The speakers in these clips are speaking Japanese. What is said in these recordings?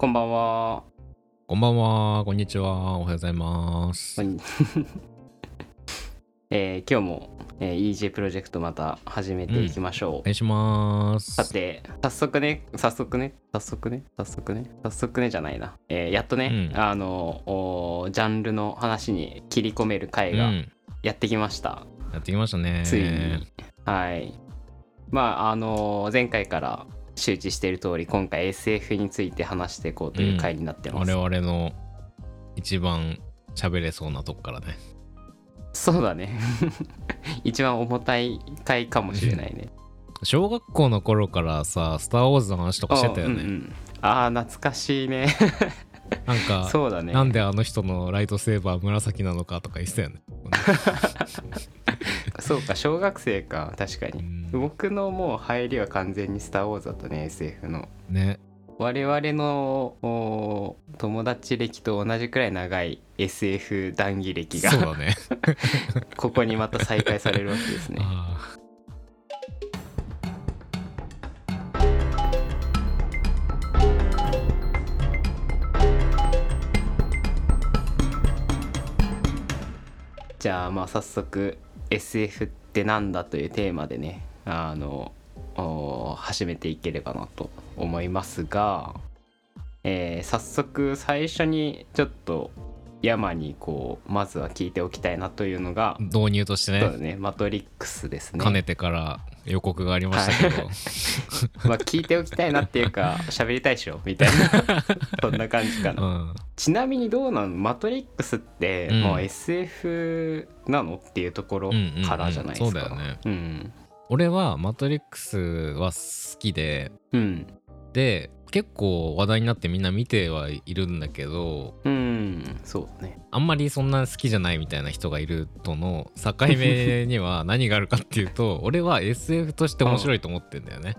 こんばんは。こんばんは、こんにちは、おはようございます。こんに えー今日も、えー EJ プロジェクトまた始めていきましょう。お願いします。さて、早速ね、早速ね、早速ね、早速ね、早速ねじゃないな。えーやっとね、うんあのジャンルの話に切り込める回がうん、やってきました。やってきましたね。ついに。はい。まあ、あのー前回から周知している通り、今回 SF について話していこうという回になってます。我々の一番喋れそうなとこからね。そうだね。一番重たい回かもしれないね。小学校の頃からさ、スター・ウォーズの話とかしてたよね。あ,、うんうん、あー懐かしいね。なんか、そうだね。なんであの人のライトセーバー紫なのかとか言ってたよね。そうか、小学生か、確かに。うん僕のもう入りは完全に「スター・ウォーズ」だったね SF のね。我々のお友達歴と同じくらい長い SF 談義歴がそうだね。ここにまた再開されるわけですね じゃあまあ早速 SF ってなんだというテーマでねあのお始めていければなと思いますが、えー早速最初にちょっと山にこうまずは聞いておきたいなというのが、ー導入としてそうだね、ねマトリックスですね。かねてから予告がありましたけど、まあ聞いておきたいなっていうか喋りたいでしょみたいな。そんな感じかな、うん。ちなみにどうなの？マトリックスってうん。もう SF なの？っていうところからじゃないですか、うんうんうんそうだよね。うん。俺はマトリックスは好きで、うん。で結構話題になってみんな見てはいるんだけどうん。そうだね。あんまりそんな好きじゃないみたいな人がいるとの境目には何があるかっていうと 俺は SF として面白いと思ってんだよね。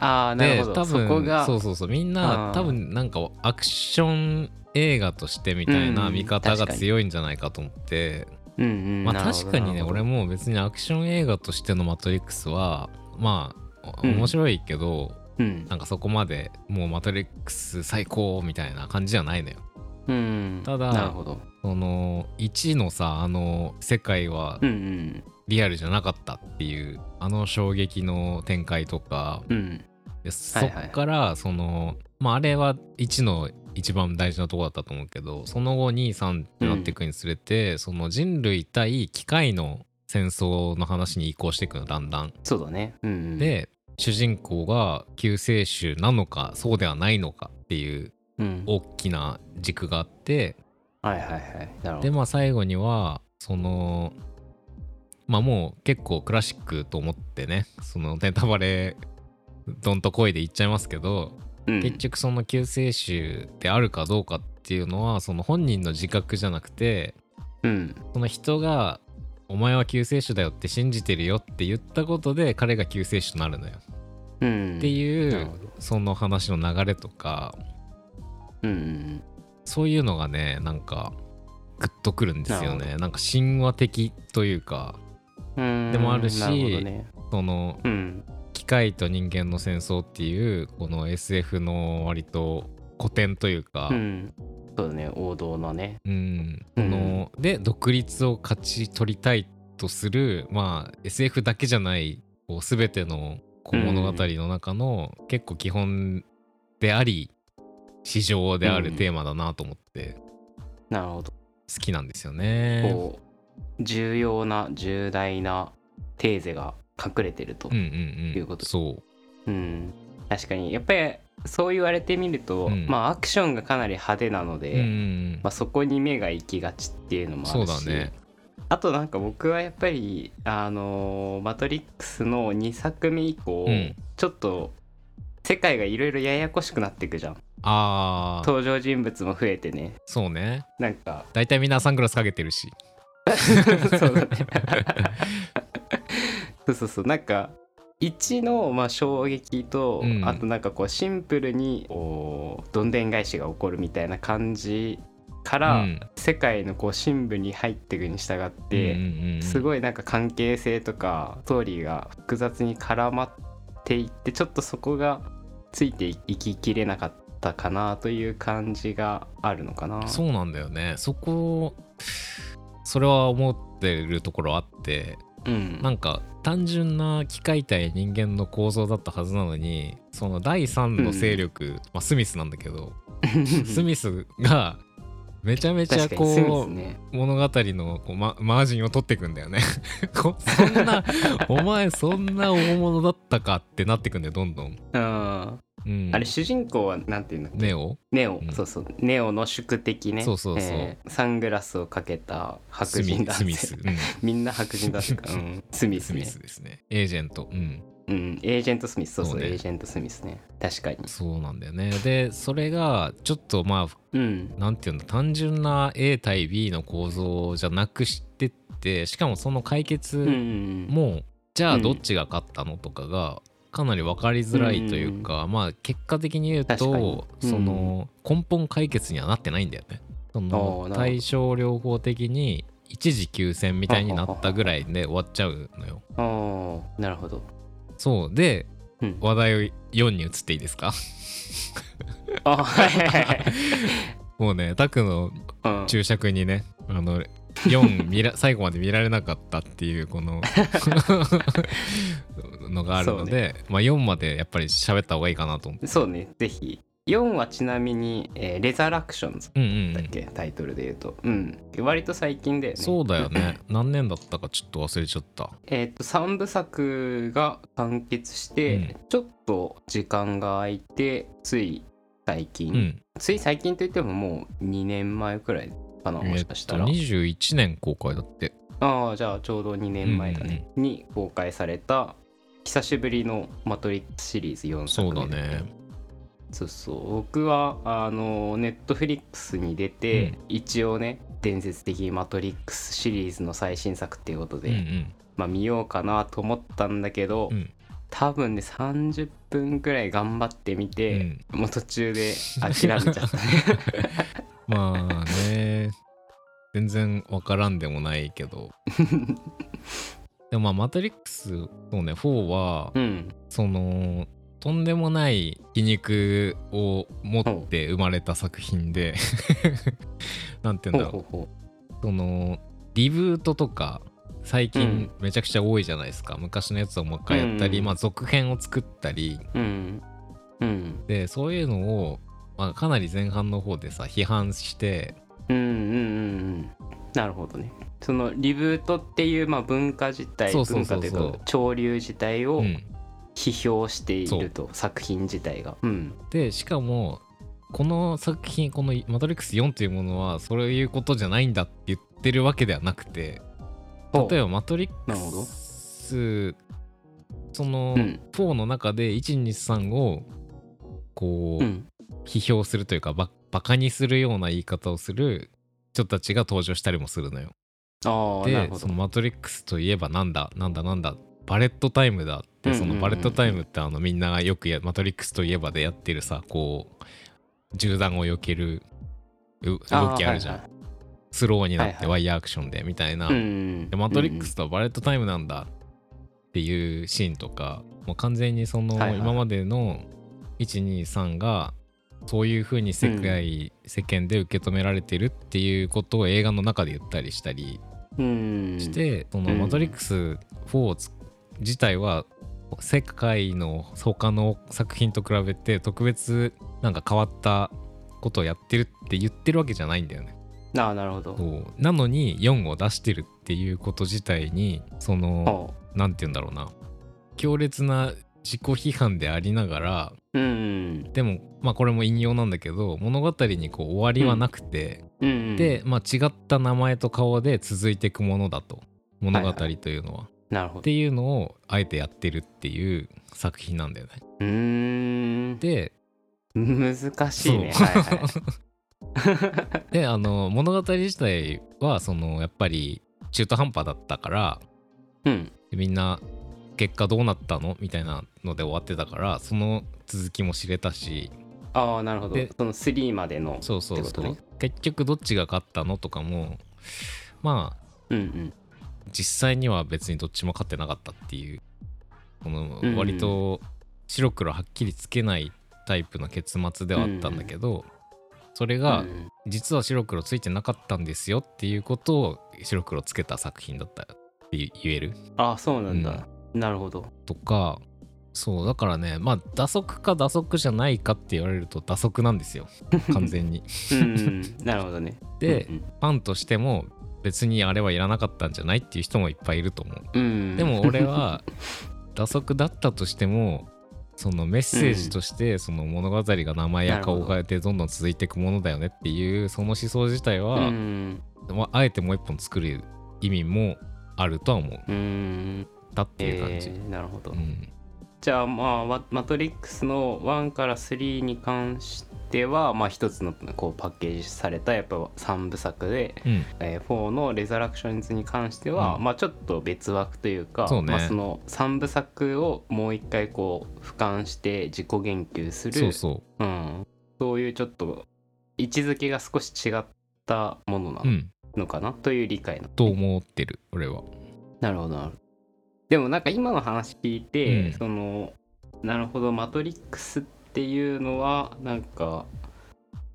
ああなるほど。で多分そこが。そうそうそう。みんな多分なんかアクション映画としてみたいなうん見方が強いんじゃないかと思って、うんうん。まあ確かにね俺も別にアクション映画としてのマトリックスはまあうん。面白いけど、うん。なんかそこまでもうマトリックス最高みたいな感じじゃないのよ。うんただなるほど。その1のさあの世界はうんうん。リアルじゃなかったっていうあの衝撃の展開とかうんでそっからそのまああれは1の一番大事なところだったと思うけどその後23ってなっていくにつれて、その人類対機械の戦争の話に移行していくのだんだん。そうだね。うんうん。で主人公が救世主なのかそうではないのかっていううん。大きな軸があってはいはいはい。なるほでどまあ最後にはそのまあもう結構クラシックと思ってねそのネタバレどんと声で言っちゃいますけど、うん。結局その救世主であるかどうかっていうのはその本人の自覚じゃなくてうん。その人が「お前は救世主だよ」って信じてるよって言ったことで彼が救世主となるのよ。うん。っていうその話の流れとかうんうんそういうのがねなんかグッとくるんですよね。なんか神話的というかうん。でもあるしね。そのうん機械と人間の戦争っていうこの SF の割と古典というか、うん。そうだね。王道のね。うん。うん。こので独立を勝ち取りたいとするまあ SF だけじゃないこう全ての物語の中の結構基本であり市場であるうん。テーマだなと思ってなるほど。好きなんですよね。こう重要な重大なテーゼが隠れてるとうんうんうん。いうことそう。うん、確かにやっぱりそう言われてみると、うんまあアクションがかなり派手なので、うんうんうんまあ、そこに目が行きがちっていうのもあそうるしだね。あとなんか僕はやっぱりあのーマトリックス」の2作目以降、うんちょっと世界がいろいろややこしくなっていくじゃんああ、登場人物も増えてねそうね。なんか大体みんなサングラスかけてるし。そうだね そうそうそう。なんか1のまあ衝撃と、うん。あとなんかこうシンプルにどんでん返しが起こるみたいな感じから、うん。世界のこう深部に入っていくに従って、うんうんうんすごいなんか関係性とかストーリーが複雑に絡まっていってちょっとそこがついていききれなかっったかなという感じがあるのかな。そうなんだよね。そこそれは思ってるところあってうん。なんか単純な機械対人間の構造だったはずなのにその第三の勢力、まあ、スミスなんだけど スミスがめちゃめちゃこう、スね。物語のこう、ま、マージンを取ってくんだよね。こそんなお前そんな大物だったかってなってくんだよどんどん、あれ主人公はなんていうんだっけ？ネオ？ネオ、うん。そうそう。ネオの宿敵ね。そうそうそう。えーサングラスをかけた白人男性スミス、うん、みんな白人だったか、うん、スミスね。スミスですね。エージェント。うん。うん。エージェントスミス。そうそうね。エージェントスミスね。確かに。そうなんだよね。でそれがちょっとまあうん。なんていうんだ？単純な A 対 B の構造じゃなくしてってしかもその解決うんうん。も、じゃあうん。どっちが勝ったのとかがかなり分かりづらいというか、まあ結果的に言うと、うんその根本解決にはなってないんだよね。その対症療法的に一時休戦みたいになったぐらいで終わっちゃうのよ。ああなるほど。そう。でうん。話題を4に移っていいですか？あはいもうねタクのうん。注釈にねあの4見ら最後まで見られなかったっていうこの のがあるので、まあ4までやっぱり喋った方がいいかなと思って。そうね。ぜひ。4はちなみに、えーレザラクションズうんうん、うん、だっけ、タイトルで言うと。うん。割と最近だよね。そうだよね。何年だったかちょっと忘れちゃった。えっ、と3部作が完結して、うん。ちょっと時間が空いてつい最近、うん。つい最近といってももう2年前くらいかなもえっとしかしたら、21年公開だって。ああじゃあちょうど2年前だね、に公開された久しぶりの「マトリックス」シリーズ4作そう目だね。そうそう。僕はあのネットフリックスに出て、うん。一応ね伝説的マトリックスシリーズの最新作っていうことで、うんうん。まあ見ようかなと思ったんだけど、うん。多分ね30分くらい頑張ってみうて、ん。もう途中で 諦めちゃったね。まあね。全然わからんでもないけど でもまあマトリックスそうね4はうん。そのとんでもない皮肉を持って生まれた作品で なんて言うんだろう。そのリブートとか最う近ん。めちゃくちゃ多いじゃないですか、昔のやつをもう一回やったり、うんまあ続編を作ったり。ううん。うん。でそういうのを、まあ、かなり前半の方でさ批判してうんうんうんうん。なるほどね。そのリブートっていうまあ文化自体そうそうそうそう。文化というか潮流自体をうん、批評していると、作品自体が。うん。でしかもこの作品この「マトリックス4」というものはそういうことじゃないんだって言ってるわけではなくて例えば「マトリッなるほどクス」そのうん。4の中で123をこう、うん。批評するというかババカにするような言い方をする人たちが登場したりもするのよ。でその「マトリックス」といえばなんだなんだなんだバレットタイムだってそのバレットタイムってあのみんながよくや「マトリックス」といえばでやってるさこう銃弾を避けるう動きあるじゃん、はいスローになってはいはい。ワイヤーアクションでみたいな、はいうんでマトリックスとはバレットタイムなんだっていうシーンとかもう完全にそのはいはい今までの123がそういう風に世界、世間で受け止められてるっていうことを映画の中で言ったりしたりうん。して、そのうん。マトリックス4つ自体は世界の他の作品と比べて特別なんか変わったことをやってるって言ってるわけじゃないんだよね。ああなるほど。なのに4を出してるっていうこと自体にそのほなんて言うんだろうな。強烈な自己批判でありながらううん。でもまあこれも引用なんだけど物語にこう終わりはなくて、うんうん。で、まあ、違った名前と顔で続いていくものだと物語はいは。いとい。うのは。なるほど。っていうのをあえてやってるっていう作品なんだよね。うーん。で難しいね。いはい。であの物語自体はそのやっぱり中途半端だったからうん。みんな結果どうなったの？みたいなので終わってたからその続きも知れたし。ああなるほど。でその3までのそうそうそう、結局どっちが勝ったのとかもまあうんうん。実際には別にどっちも勝ってなかったっていうこのうん割と白黒はっきりつけないタイプの結末ではあったんだけど、それがうん実は白黒ついてなかったんですよっていうことを白黒つけた作品だったって言える？あそうなんだ、なるほど。とかそうだからねまあ打足か打足じゃないかって言われると打足なんですよ。完全に。うんなるほどね。で、うんファンとしても別にあれはいらなかったんじゃないっていう人もいっぱいいると思う。うん。でも俺は 打足だったとしてもそのメッセージとしてその物語が名前や顔を変えてどんどん続いていくものだよねっていうその思想自体うは、ん。まああえてもう一本作る意味もあるとは思う。うん。だっていう感じ。えーなるほど、うんじゃあまあママトリックスの1から3に関してはまあ一つのこうパッケージされたやっぱ3部作で、うん。えー4のレザラクションズに関しては、うん。まあちょっと別枠というかそうね。まあ、その3部作をもう一回こう俯瞰して自己言及する。そうそう。うん、そういうちょっと位置づけが少し違ったものなうん。のかな、という理解なと思ってる俺は。なるほどなるほどでもなんか今の話聞いて、うん。そのなるほどマトリックスっていうのはなんか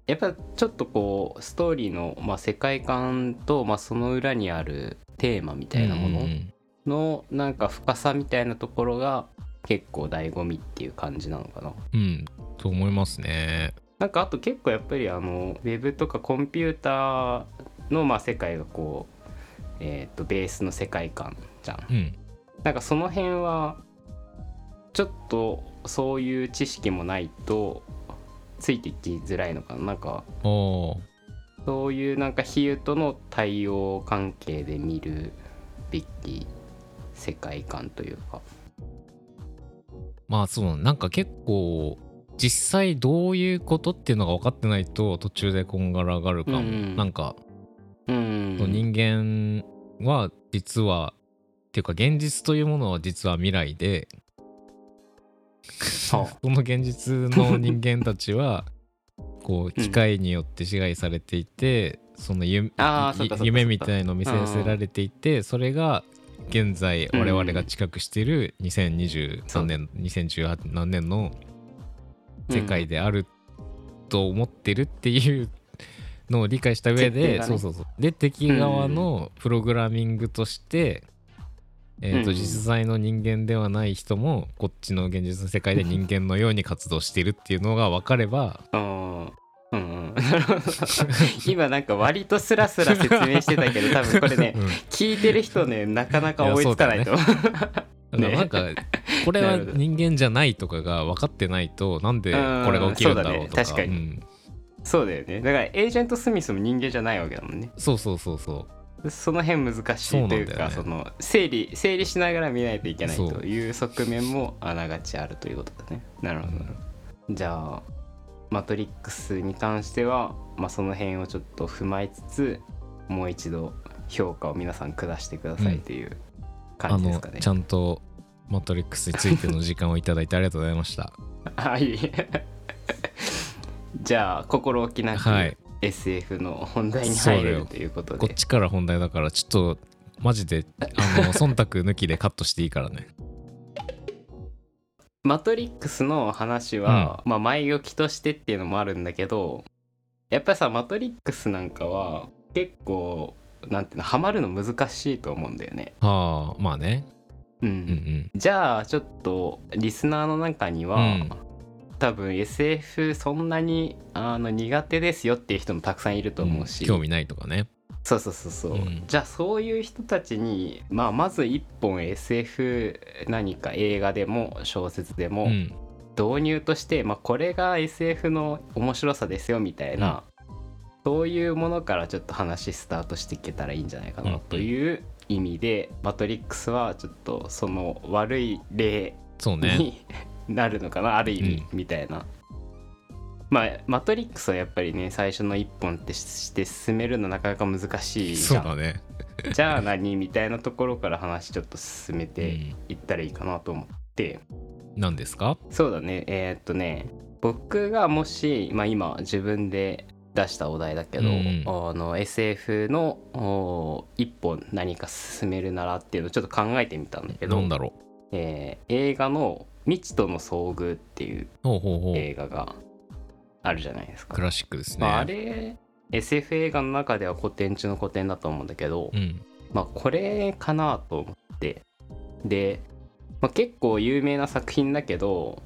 やっぱちょっとこうストーリーの、まあ、世界観と、まあ、その裏にあるテーマみたいなもののなんか深さみたいなところが結構醍醐味っていう感じなのかな。うん、うんと思いますね。なんかあと結構やっぱりあのウェブとかコンピューターのまあ世界がこうえっ、とベースの世界観じゃん。うんなんかその辺はちょっとそういう知識もないとついていきづらいのかななんか。そういうなんか比喩との対応関係で見るべき世界観というか。まあそうなんか結構実際どういうことっていうのが分かってないと途中でこんがらがるかも、うんなんか、うん。人間は実はっていうか現実というものは実は未来では その現実の人間たちはこう機械によって支配されていて、その夢あーそっかそっかそっか。夢みたいのを見せせられていて、それが現在うん我々が近くしている2023年、2018何年の世界であると思ってるっていうのを理解した上で、ね。そうそうそう。で敵側のプログラミングとして、えーとうん実在の人間ではない人もこっちの現実の世界で人間のように活動してるっていうのが分かればうん 今なんか割とスラスラ説明してたけど多分これねうん。聞いてる人ねなかなか追いつかないと。思う だからなんかこれは人間じゃないとかが分かってないとなんでこれが起きるんだろうとか。うんそうだね。確かに。うん。そうだよね。だからエージェント・スミスも人間じゃないわけだもんね。そうそうそうそその辺難しいというかそそうなんだよの整理整理しながら見ないといけないという側面もあながちあるということだね。なるほど、なるほどじゃあマトリックスに関しては、まあ、その辺をちょっと踏まえつつもう一度評価を皆さん下してくださいという感じですかね、ちゃんとマトリックスについての時間をいただいてありがとうございました。はい じゃあ心置きなくはい SF の本題に入れるということで。こっちから本題だからちょっとマジであの 忖度抜きでカットしていいからね。マトリックスの話は、まあ前置きとしてっていうのもあるんだけどやっぱりさマトリックスなんかは結構なんていうのハマるの難しいと思うんだよね。はあまあね。うん。うんうん。じゃあちょっとリスナーの中には、うん多分 SF そんなにあの苦手ですよっていう人もたくさんいると思うし、ん興味ないとかね。そうそうそうそう、うん。じゃあそういう人たちに、まあ、まず一本 SF 何か映画でも小説でも、うん。導入として、まあ、これが SF の面白さですよみたいな、そういうものからちょっと話スタートしていけたらいいんじゃないかなという意味で、マトリックスはちょっとその悪い例そうね。に なるのかなある意味、みたいな。まあマトリックスはやっぱりね最初の一本ってして進めるのなかなか難しいじゃん。そうだね。じゃあ何みたいなところから話ちょっと進めうてん。いったらいいかなと思って、何ですか？そうだね。えーっとね僕がもし、まあ、今自分で出したお題だけど、うんあの SF のお一本何か進めるならっていうのをちょっと考えてみたんだけどなんだろえー映画の未知との遭遇っていうほうほうほう。映画があるじゃないですか。クラシックですね、まあ、あれ SF 映画の中では古典中の古典だと思うんだけど、うん。まあこれかなと思って。で、まあ、結構有名な作品だけど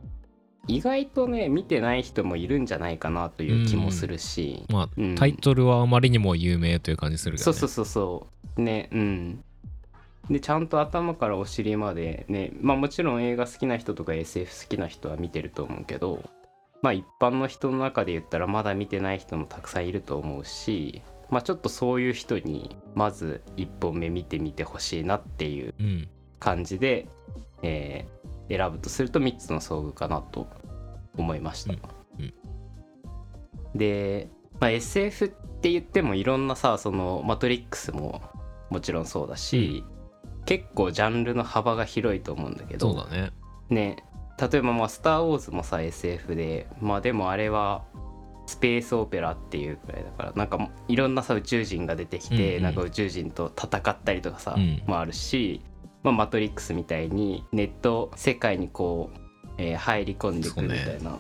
意外とね見てない人もいるんじゃないかなという気もするし、まあ、うん。タイトルはあまりにも有名という感じするけど、ね、そうそうそうそう。ねうんでちゃんと頭からお尻までねまあもちろん映画好きな人とか SF 好きな人は見てると思うけどまあ一般の人の中で言ったらまだ見てない人もたくさんいると思うしまあちょっとそういう人にまず一本目見てみてほしいなっていううん。感じで、えー選ぶとすると3つの遭遇かなと思いました。うん。うん。で、まあ、SF って言ってもいろんなさそのマトリックスももちろんそうだし、結構ジャンルの幅が広いと思うんだけど。そうだね。ね。例えばまあ「スター・ウォーズ」もさ SF で。まあでもあれはスペースオペラっていうくらいだから。なんかいろんなさ宇宙人が出てきて、うんうん。なんか宇宙人と戦ったりとかさ、うん。もあるし、まあ、マトリックスみたいにネット世界にこう、えー入り込んでくるみたいな。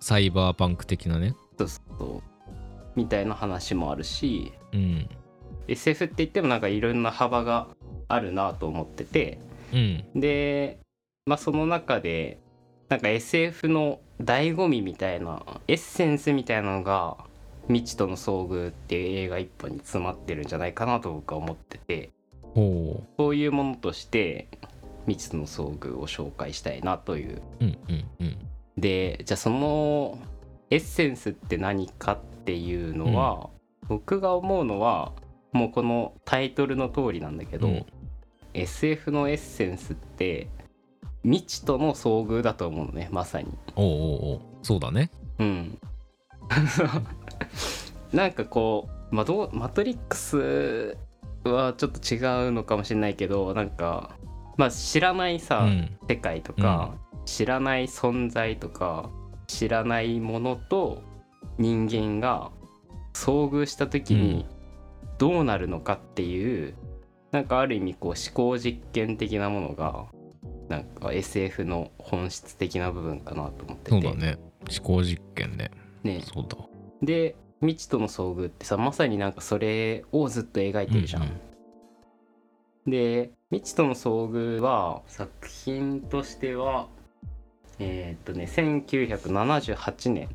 サイバーパンク的なね。そうそうみたいな話もあるし。うん。SF って言ってもなんかいろんな幅があるなと思ってて。うん。で、まあ、その中でなんか SF の醍醐味みたいなエッセンスみたいなのが「未知との遭遇」っていう映画一本に詰まってるんじゃないかなと僕は思ってて。ほそういうものとして未知との遭遇を紹介したいなという。ううんうんうん。でじゃあそのエッセンスって何かっていうのは、僕が思うのはもうこのタイトルの通りなんだけど、うん SF のエッセンスって未知との遭遇だと思うのねまさに。おうおうおうそうだねうん。なんかこう、まあ、どうマトリックスはちょっと違うのかもしれないけどなんか、まあ、知らないさ、うん世界とか、知らない存在とか知らないものと人間が遭遇した時にどうなるのかっていう、なんかある意味こう思考実験的なものがなんか SF の本質的な部分かなと思ってて。そうだね。思考実験ね。ね。そうだわ。で未知との遭遇ってさまさになんかそれをずっと描いてるじゃん。うんで未知との遭遇は作品としてはえーっとね1978年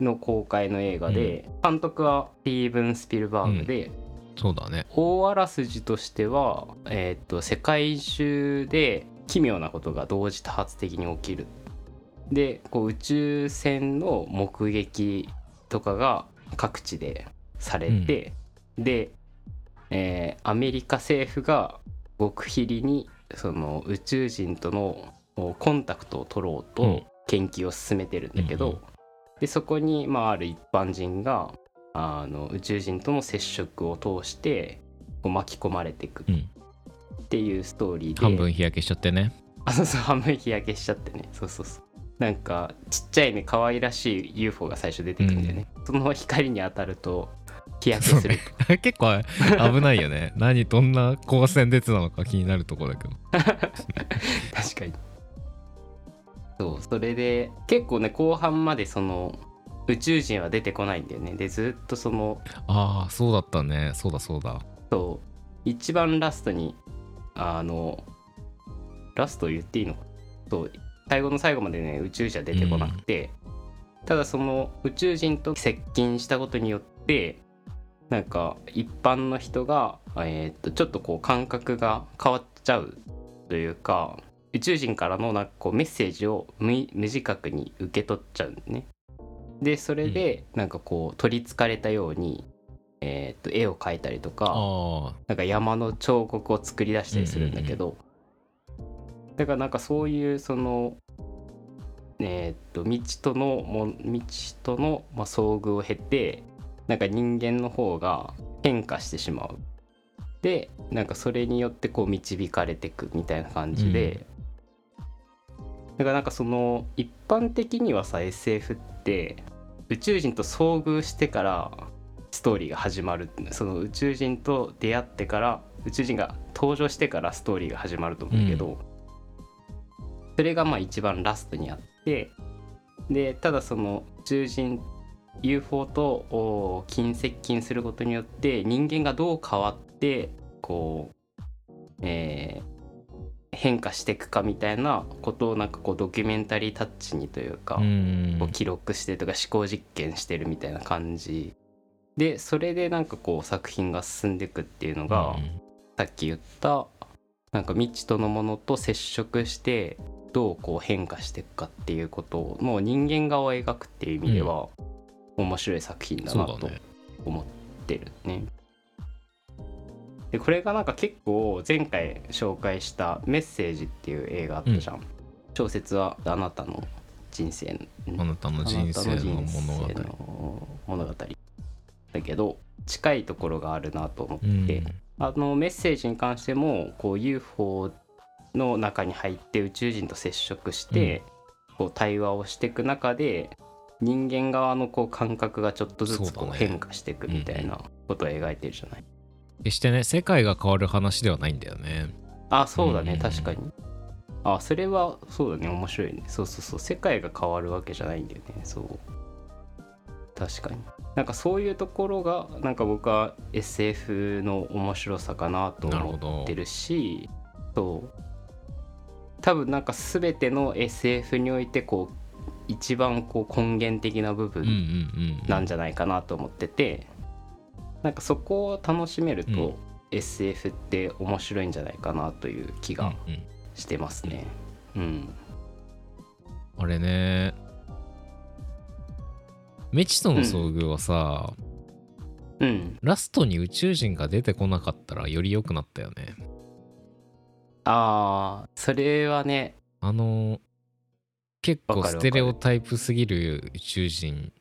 の公開の映画で、監督はスティーブン・スピルバーグで、そうだね。大あらすじとしては、えーっと世界中で奇妙なことが同時多発的に起きる。でこう宇宙船の目撃とかが各地でされて、で、えーアメリカ政府が極秘裏にその宇宙人とのコンタクトを取ろううん。と研究を進めてるんだけど、うんうん。でそこに、まあ、ある一般人があの宇宙人との接触を通してこう巻き込まれていく。うん。っていうストーリーで、半分日焼けしちゃってね。あそうそう半分日焼けしちゃってね。そうそうそう。なんかちっちゃいね可愛らしい UFO が最初出てくるんだよね、その光に当たると日焼けする。と 結構危ないよね。何どんな光線出てたのか気になるところだけど。確かに。そうそれで結構ね後半までその宇宙人は出てこないんだよね。でずっとそのああそうだったね。そうだそうだ。そう一番ラストにあのラスト言っていいのかそう最後の最後までね宇宙人は出てこなくて、ただその宇宙人と接近したことによってなんか一般の人が、えーっとちょっとこう感覚が変わっちゃうというか宇宙人からのなんかこうメッセージを無無自覚に受け取っちゃうんね。でそれでなんかこう取りつかれたように、えーっと絵を描いたりとかあなんか山の彫刻を作り出したりするんだけど、だからなんかそういうそのえーっと未知とのも未知との、まあ、遭遇を経てなんか人間の方が変化してしまう。でなんかそれによってこう導かれていくみたいな感じで、だからなんかその一般的にはさ SF って宇宙人と遭遇してからストーリーが始まる。その宇宙人と出会ってから宇宙人が登場してからストーリーが始まると思うけど、それがまあ一番ラストにあってでただその宇宙人 UFO と近接近することによって人間がどう変わってこう、えー変化していくかみたいなことをなんかこうドキュメンタリータッチにというか、うん。こう記録してとか思考実験してるみたいな感じ。でそれでなんかこう作品が進んでいくっていうのが、さっき言ったなんか未知とのものと接触してどうこう変化していくかっていうことの人間側を描くっていう意味では、面白い作品だなと思ってるね。でこれがなんか結構前回紹介した「メッセージ」っていう映画あったじゃん。小説はあなたの人生あなたの人生の物語。だけど近いところがあるなと思って、うん。あのメッセージに関してもこう UFO の中に入って宇宙人と接触して、こう対話をしていく中で人間側のこう感覚がちょっとずつこう変化していくみたいなことを描いてるじゃない。決してね世界が変わる話ではないんだよね。あそうだね、うん。確かに。あそれはそうだね面白いね。そうそうそう世界が変わるわけじゃないんだよね。そう。確かに。なんかそういうところがなんか僕は SF の面白さかなと思ってるしそう。多分なんか全ての SF においてこう一番こう根源的な部分うんうんうん。なんじゃないかなと思っててなんかそこを楽しめると、うん SF って面白いんじゃないかなという気がうんうんしてますね。うん。あれね未知との遭遇はさ、うん。ラストに宇宙人が出てこなかったらより良くなったよねああ、それはね、あの結構ステレオタイプすぎる宇宙人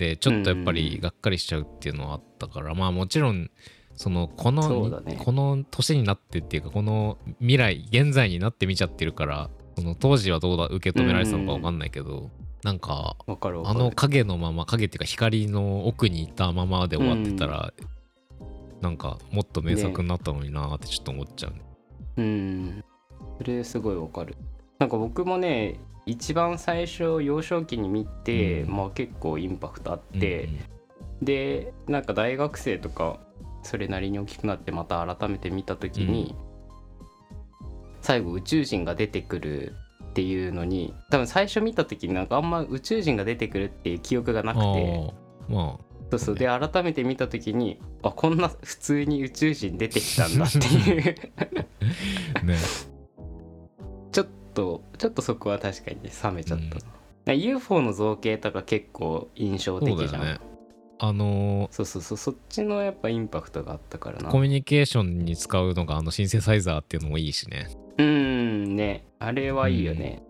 でちょっとやっぱりがっかりしちゃうっていうのはあったから、まあもちろんそのこの、ねこの年になってっていうかこの未来現在になって見ちゃってるからその当時はどうだ受け止められてたのか分かんないけど、なんかわか。あの影のまま影っていうか光の奥にいたままで終わってたら、なんかもっと名作になったのになーってちょっと思っちゃうねうん。それすごいわかる。なんか僕もね、一番最初幼少期に見て、うん。まあ結構インパクトあって、でなんか大学生とかそれなりに大きくなってまた改めて見た時に、最後宇宙人が出てくるっていうのに多分最初見た時になんかあんま宇宙人が出てくるっていう記憶がなくうんてまそうそう。で改めて見た時にあこんな普通に宇宙人出てきたんだっていう。あ ねとちょっとそこは確かにね冷めちゃった。な、UFO の造形とか結構印象的じゃん。あのそうそうそうそっちのやっぱインパクトがあったからな。コミュニケーションに使うのがあのシンセサイザーっていうのもいいしね。うんね。あれはいいよね、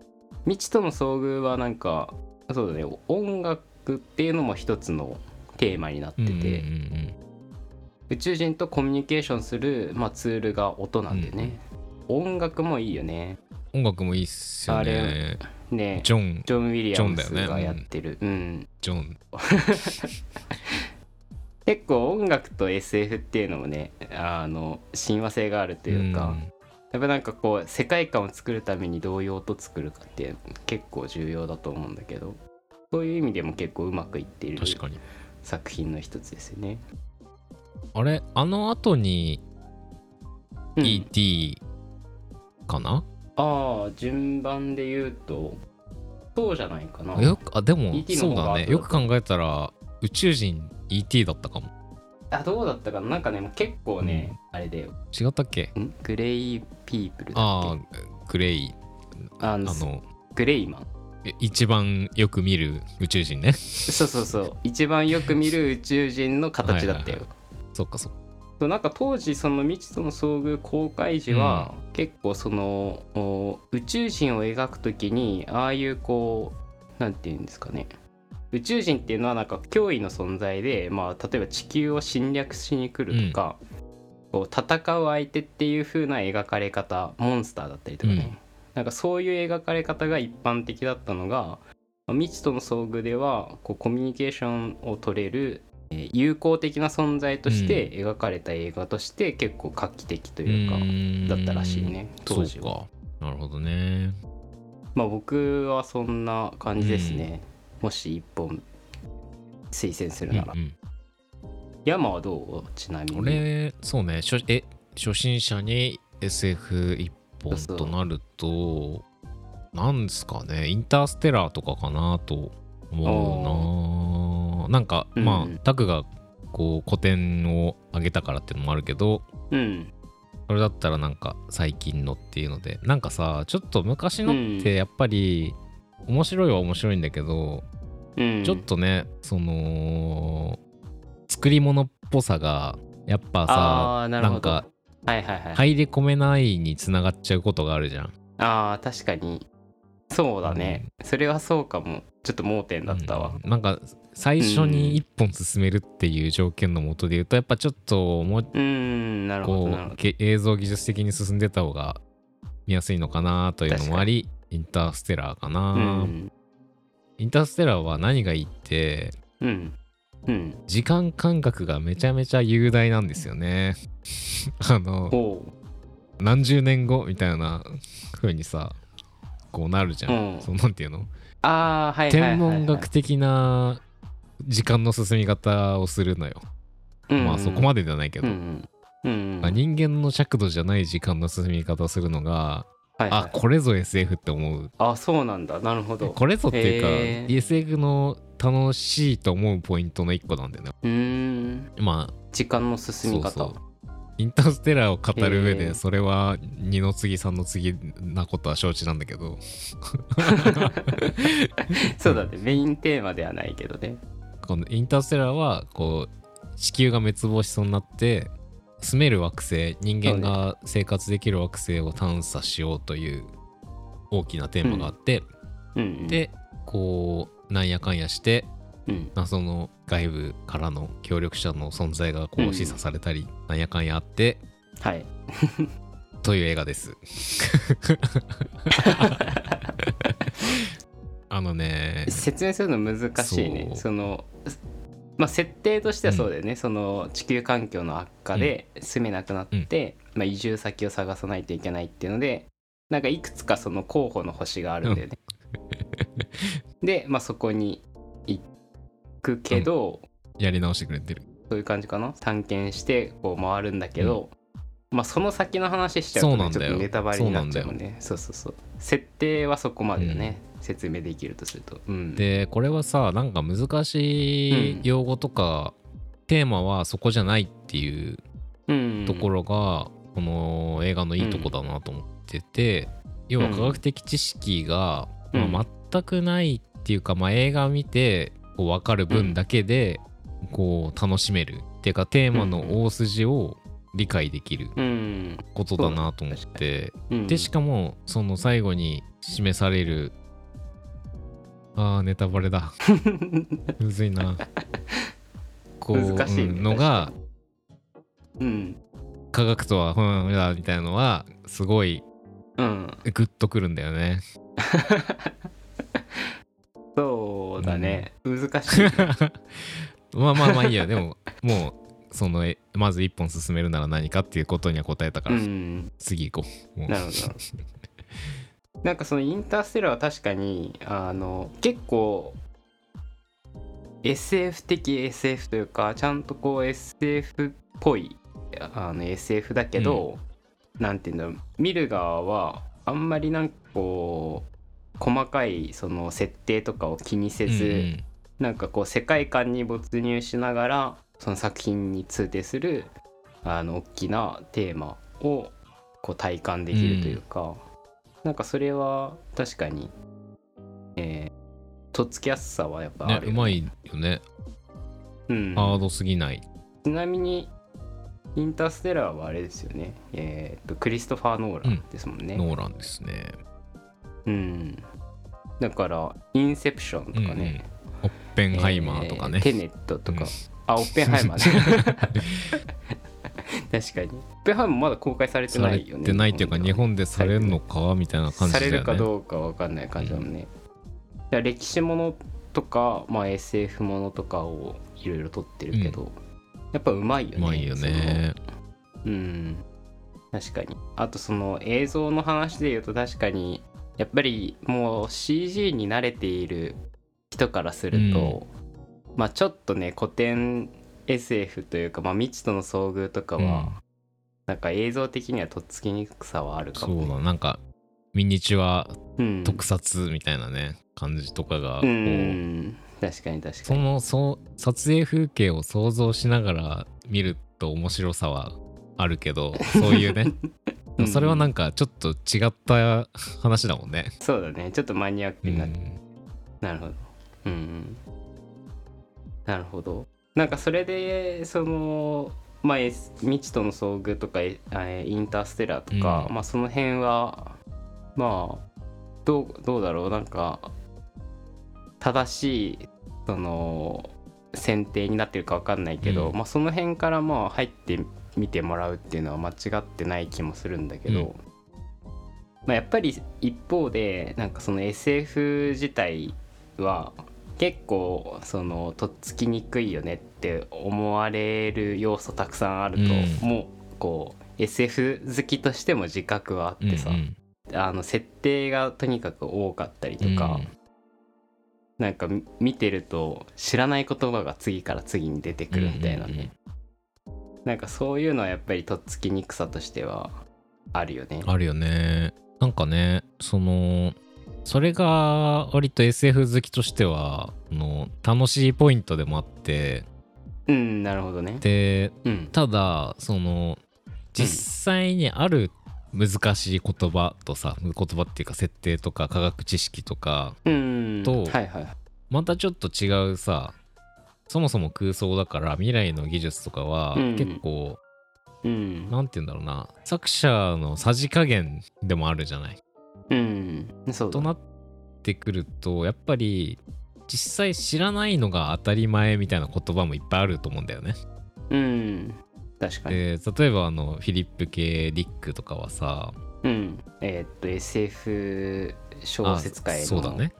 未知との遭遇はなんかそうだね。音楽っていうのも一つのテーマになってて、うんうんうん宇宙人とコミュニケーションする、まあ、ツールが音なんでね、音楽もいいよね音楽もいいっすよあねれね。ジョン。ジョン・ウィリアムスジョンだよね。がやってる、うん。ジョン。結構音楽と SF っていうのもねあの親和性があるというか、やっぱなんかこう世界観を作るためにどういう音作るかって結構重要だと思うんだけどそういう意味でも結構うまくいっている確かに。作品の一つですよね。あれあの後にうん。ET かな、ああ順番で言うとそうじゃないかな。よくあでも ET のそうだね。よく考えたら宇宙人 ET だったかも。あどうだったかな。なんかね結構ね、あれだよ。違ったっけ？ん？グレイピープルだああっけ？グレイあのあのグレイマンえ一番よく見る宇宙人ね。そうそうそう。一番よく見る宇宙人の形だったよ。はい。そっかそっかそうなんか当時その未知との遭遇公開時は、結構そのお宇宙人を描くときにああいうこうなんていうんですかね。宇宙人っていうのはなんか脅威の存在で、まあ、例えば地球を侵略しに来るとか、こう戦う相手っていう風な描かれ方モンスターだったりとかね、うん。なんかそういう描かれ方が一般的だったのがまあ未知との遭遇ではこうコミュニケーションを取れるえー友好的な存在として描かれた映画として結構画期的というか、だったらしいね当時は。なるほどね。まあ僕はそんな感じですね、もし一本推薦するなら、うんうん。山はどう？ちなみに。俺そうね。初え初心者に SF 一本となるとなんですかね。インターステラーとかかなと思うななんか、うん。まあタクがこう古典を上げたからっていうのもあるけどうん。それだったらなんか最近のっていうのでなんかさちょっと昔のってやっぱり面白いは面白いんだけど、うん。ちょっとねその作り物っぽさがやっぱさなんかはいはいはい、入り込めないにつながっちゃうことがあるじゃん。あー確かにそうだね、それはそうかも。ちょっと盲点だったわ。うん。なんか最初に一本進めるっていう条件のもとで言うとやっぱちょっともううん映像技術的に進んでた方が見やすいのかなというのもありインターステラーかな、うん。インターステラーは何がいいってうん。うん。時間感覚がめちゃめちゃ雄大なんですよね。あの何十年後みたいな風にさこうなるじゃん、うん。そうなんていうの？ああはい天文学的な時間の進み方をするのよ、うんまあそこまでではないけど、うんうんうんまあ人間の尺度じゃない時間の進み方をするのが、はいはい。あこれぞ SF って思う。あそうなんだ。なるほど。これぞっていうか、SF の楽しいと思うポイントの一個なんだよね。うーん。まあ時間の進み方。そうそうインターステラーを語る上でそれは二の次三の次なことは承知なんだけど。そうだね。メインテーマではないけどね。このインターステラーはこう地球が滅亡しそうになって住める惑星人間が生活できる惑星を探査しようという大きなテーマがあって、うん。うんでこうなんやかんやしてうん。謎の外部からの協力者の存在がこううん。示唆されたり、なんやかんやあってはい。という映画です。あのね説明するの難しいね。そのまあ設定としてはそうだよね、その地球環境の悪化で住めなくなって、まあ、移住先を探さないといけないっていうのでなんかいくつかその候補の星があるんだよね。で、まあ、そこに行くけど、やり直してくれてる。そういう感じかな。探検してこう回るんだけど、まあその先の話しちゃうと、ね、そうなんだよ。ちょっとネタバレになっちゃうもんそねそうそうそう。設定はそこまでだね、説明できるとすると、うん、でこれはさなんか難しい用語とか、テーマはそこじゃないっていううん。ところが、この映画のいいとこだなと思ってて、要は科学的知識が、うん。まあ、全くないっていうか、まあ、映画を見てこう分かる分だけで、こう楽しめるっていうかテーマの大筋を理解できるうん、ことだなと思って、うん、でしかもその最後に示されるあーネタバレだ。むずいな。こう難しいねうんのがうん。科学とはうんだみたいなのはすごいうん。グッとくるんだよね そうだね、難しい まあまあまあいいや。でももうそのえまず一本進めるなら何かっていうことには答えたかうら、ん。次行こう。なるほど。なんかそのインターステラーは確かにあの結構 SF 的 SF というかちゃんとこう SF っぽいあの SF だけど、なんていうんだろう。見る側はあんまりなんかこう細かいその設定とかを気にせず、うんうん。なんかこう世界観に没入しながらその作品に通底するあの大きなテーマをこう体感できるというか、なんかそれは確かに、えーとっつきやすさはやっぱあるよね。うまいよね。うん、ハードすぎない。ちなみにインターステラーはあれですよね。えーとクリストファー・ノーランですもんね。ノーランですねうん、だからインセプションとかね、オッペンハイマーとかね、えーテネットとか、うん。あオッペンハイマーね。確かに。オッペンハイマーまだ公開されてされないよね。てないっていうか日本でされるのかみたいな感じさだよね。れるかどうかわかんない感じだもん。ね、だから歴史ものとか、まあ、SF ものとかをいろいろ撮ってるけど、やっぱうまいよねうまいよね。うん。確かに。あとその映像の話で言うと確かにやっぱりもう CG に慣れている人からすると、まあちょっとね古典 SF というか、まあ、未知との遭遇とかは、うん。なんか映像的にはとっつきにくさはあるかそも、ね、うだなんかミニチュアうん。特撮みたいなね感じとかがうこうん確かに確かそにのそう撮影風景を想像しながら見ると面白さはあるけどそういうね でもそれはなんかちょっと違った話だもんね。そうだね。ちょっとマニアックうになって、ん。なるほど。うんうん。なるほど。なんかそれでそのまあ未知との遭遇とかええインターステラーとか、うん。まあその辺はまあどうどうだろう。なんか正しいその選定になってるか分かんないけど、うん。まあその辺からまあ入ってみてもらうっていうのは間違ってない気もするんだけど、うん。まあ、やっぱり一方でなんかその SF 自体は結構そのとっつきにくいよねって思われる要素たくさんあると、うん。もうこう SF 好きとしても自覚はあってさ、うんあの設定がとにかく多かったりとか、うん。なんかみ見てると知らない言葉が次から次に出てくるみたいなね、なんかそういうのはやっぱりとっつきにくさとしてはあるよね。あるよね。なんかねそのそれが割と SF 好きとしてはあの楽しいポイントでもあってうんなるほどね。でうんただその実際にある難しい言葉とさ言葉っていうか設定とか科学知識とかうんとはいはいまたちょっと違うさそもそも空想だから未来の技術とかはうん。結構、うん。なんて言うんだろうな。作者のさじ加減でもあるじゃない。うん。そうだとなってくるとやっぱり実際知らないのが当たり前みたいな言葉もいっぱいあると思うんだよね。うん。確かに。で例えばあのフィリップ・ケディックとかはさうん。えーっと SF 小説界あそうだのね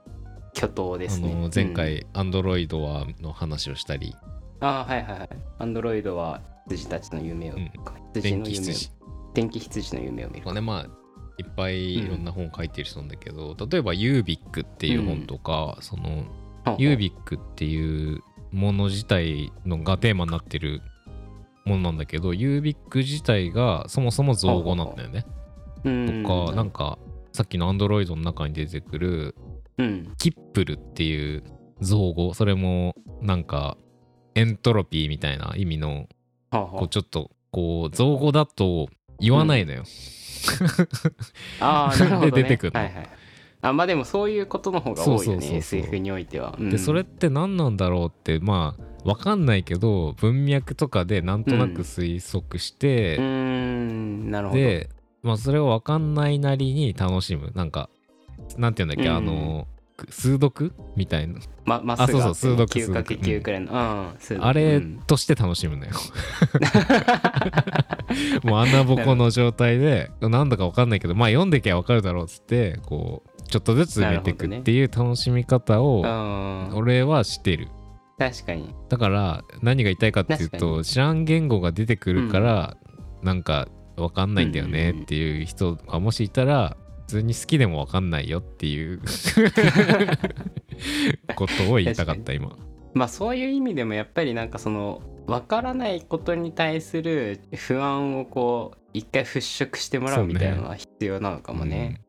巨頭ですね。あの前回「アンドロイドは」の話をしたり、うんあはいはいはい。アンドロイドは羊たちの夢を。うん。羊電の夢を。電気羊。の夢を見る。とか。ねまあいっぱいいろんな本書いてる人なんだけど、例えばユービックっていう本とか、そのユービックっていうもの自体のがテーマになってるものなんだけどユービック自体がそもそも造語なんだよね。ッとかなんかさっきのアンドロイドの中に出てくるうん。キップルっていう造語それもなんかエントロピーみたいな意味のはあはこうちょっとこう造語だと言わないのよ。ああー なるほど、ね、で出てくるの。はいはいあまあでもそういうことの方が多いよね SF においては、うん。でそれって何なんだろうってまあわかんないけど文脈とかでなんとなく推測して、ん。なるほど。でまあそれをわかんないなりに楽しむ。なんかなんて言うんだっけ、うん。あの数読みたいな。ままっすぐあそうそう数読9かけ数読9くらいの、うんあれうんとして楽しむのよ。もう穴ぼこの状態でなんだかわかんないけどまあ読んできゃわかるだろうっつってこうちょっとずつ埋めていくっていう楽しみ方をうん。俺はしてる。確かに。だから何が言いたいかっていうと知らん言語が出てくるから、なんかわかんないんだよねっていう人がもしいたら普通に好きでもわかんないよっていう ことを言いたかった今。まあそういう意味でもやっぱりなんかその分からないことに対する不安をこう一回払拭してもらうみたいなのは必要なのかもね。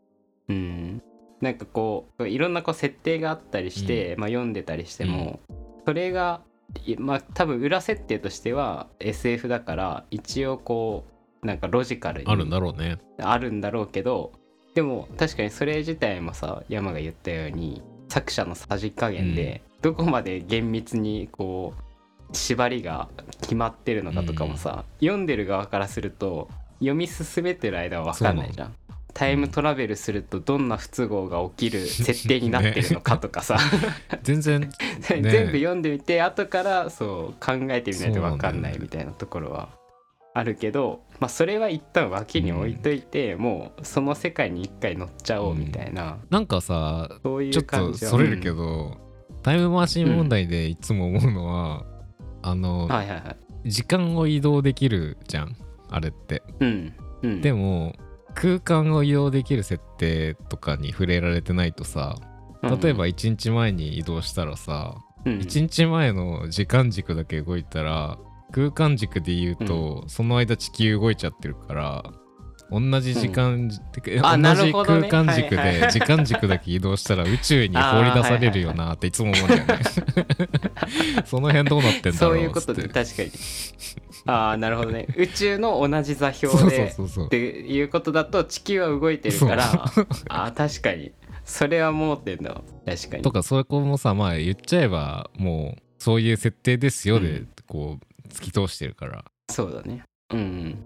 うん、なんかこういろんなこう設定があったりして、まあ、読んでたりしても、それがいまあ多分裏設定としては SF だから一応こうなんかロジカルにあるんだろうね。あるんだろうけどでも確かにそれ自体もさ山が言ったように作者のさじ加減で、どこまで厳密にこう縛りが決まってるのかとかもさ、読んでる側からすると読み進めてる間は分かんないじゃん。タイムトラベルするとどんな不都合が起きる 設定になってるのかとかさ、全然 全部読んでみて後からそう考えてみないと分かんないみたいなところはあるけど、まあ、それは一旦脇に置いといて、もうその世界に一回乗っちゃおうみたいな、なんかさそういちょっとそれるけど、タイムマシン問題でいつも思うのは、あの、うんはいはいはい。時間を移動できるじゃんあれって。うんうん。でも空間を移動できる設定とかに触れられてないとさ例えば1日前に移動したらさ、うん、1日前の時間軸だけ動いたら空間軸で言うと、その間地球動いちゃってるから同じ時間、てかあな同じ空間軸はいはいで時間軸だけ移動したら宇宙に放り出されるよなっていつも思うんだよね。その辺どうなってんだろうそういうことで確かに。ああなるほどね。宇宙の同じ座標そうそうでそうそう。っていうことだと地球は動いてるからあー確かに。それは思ってんだ。わ確かに。とかそこもさまあ言っちゃえばもうそういう設定ですよで、うん。こう突き通してるから。そうだね。うんうん。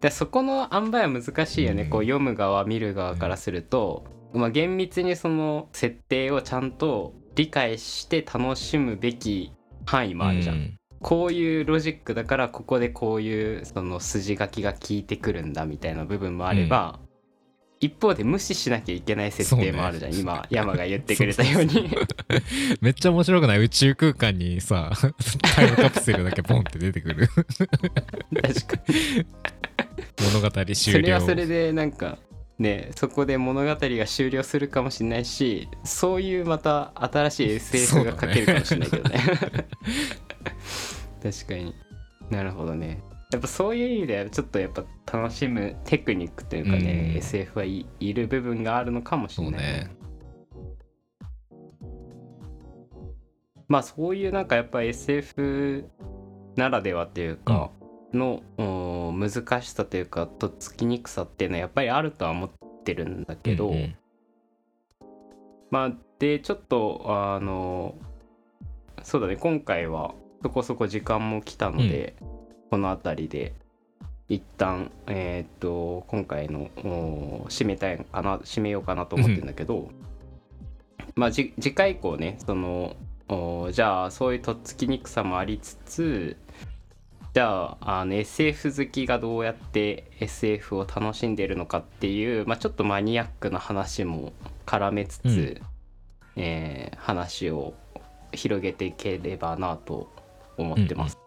でそこの塩梅は難しいよね、うん。こう読む側見る側からすると、まあ、厳密にその設定をちゃんと理解して楽しむべき範囲もあるじゃん、うん。こういうロジックだからここでこういうその筋書きが効いてくるんだみたいな部分もあれば、一方で無視しなきゃいけない設定もあるじゃん、今山が言ってくれたように。めっちゃ面白くない宇宙空間にさタイムカプセルだけポンって出てくる。確かに。物語終了それはそれでなんかねそこで物語が終了するかもしれないしそういうまた新しい SF が書けるかもしれないけどね。確かに。なるほどねやっぱそういう意味ではちょっとやっぱ楽しむテクニックというかね、うん。SF はい、いる部分があるのかもしれない。ね。まあそういうなんかやっぱ SF ならではっていうか、のうん難しさというかとっつきにくさっていうのはやっぱりあるとは思ってるんだけど、うんうん。まあでちょっとあのそうだね今回はそこそこ時間も来たので、この辺りで一旦えーっと今回のお締めたいかな締めようかなと思ってるんだけど、まあじ次回以降ねそのおじゃあそういうとっつきにくさもありつつじゃああの SF 好きがどうやって SF を楽しんでるのかっていう、まあ、ちょっとマニアックな話も絡めつつ、うんえー話を広げていければなと思ってます。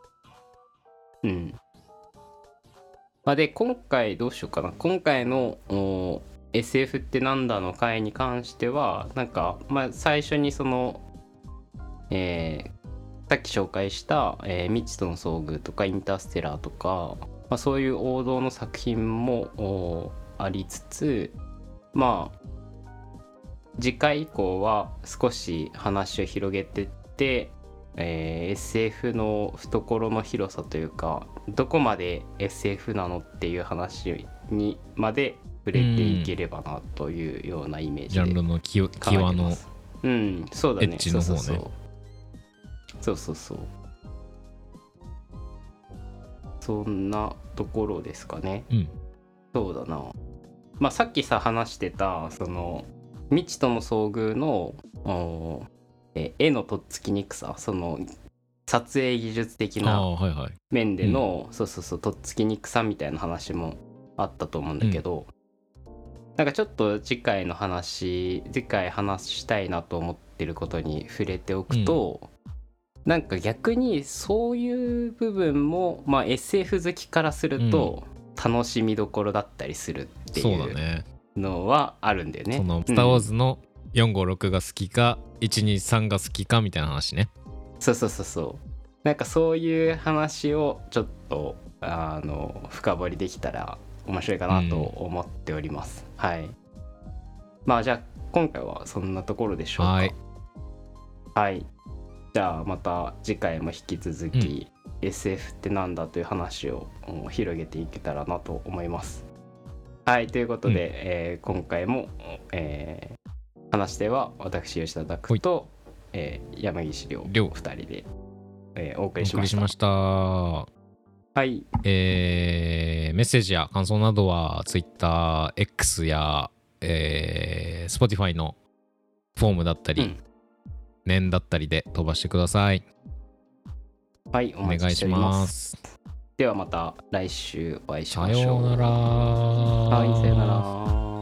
うん、まあ、で今回どうしようかな。今回の SF ってなんだの回に関してはなんか、まあ、最初にその、えーさっき紹介した「えー未知との遭遇」とか「インターステラー」とか、まあ、そういう王道の作品もありつつまあ次回以降は少し話を広げてって、えー SF の懐の広さというかどこまで SF なのっていう話にまで触れていければなというようなイメージでジャンルの際のうんそうだね。エッジの方ね。そうそうそう。そうそうそう。そんなところですかね。うん。そうだな。まあさっきさ話してたその未知との遭遇のおえ絵のとっつきにくさその撮影技術的あなあはいはい。面での、そうそうそうとっつきにくさみたいな話もあったと思うんだけど、なんかちょっと次回の話次回話したいなと思ってることに触れておくと、なんか逆にそういう部分も、まあ、SF 好きからすると楽しみどころだったりするっていうのはあるんだよね。その「うんスター・ウォーズ」の456が好きか123が好きかみたいな話ね。そうそうそうそう。なんかそういう話をちょっとあの深掘りできたら面白いかなと思っております、はい。まあじゃあ今回はそんなところでしょうか。はい。はい。じゃあまた次回も引き続き、SF ってなんだという話をうん広げていけたらなと思います。はい。ということで、うん。えー今回も、えー話し手は私吉田拓と、えー山岸亮亮。2人で、えーお送おりしました。はい。えーメッセージや感想などは TwitterX や、えー Spotify のフォームだったり、うん。念だったりで飛ばしてください。はいおお願いしまます。すではまた来週お会いしさましょう。ようなら。はいさようなら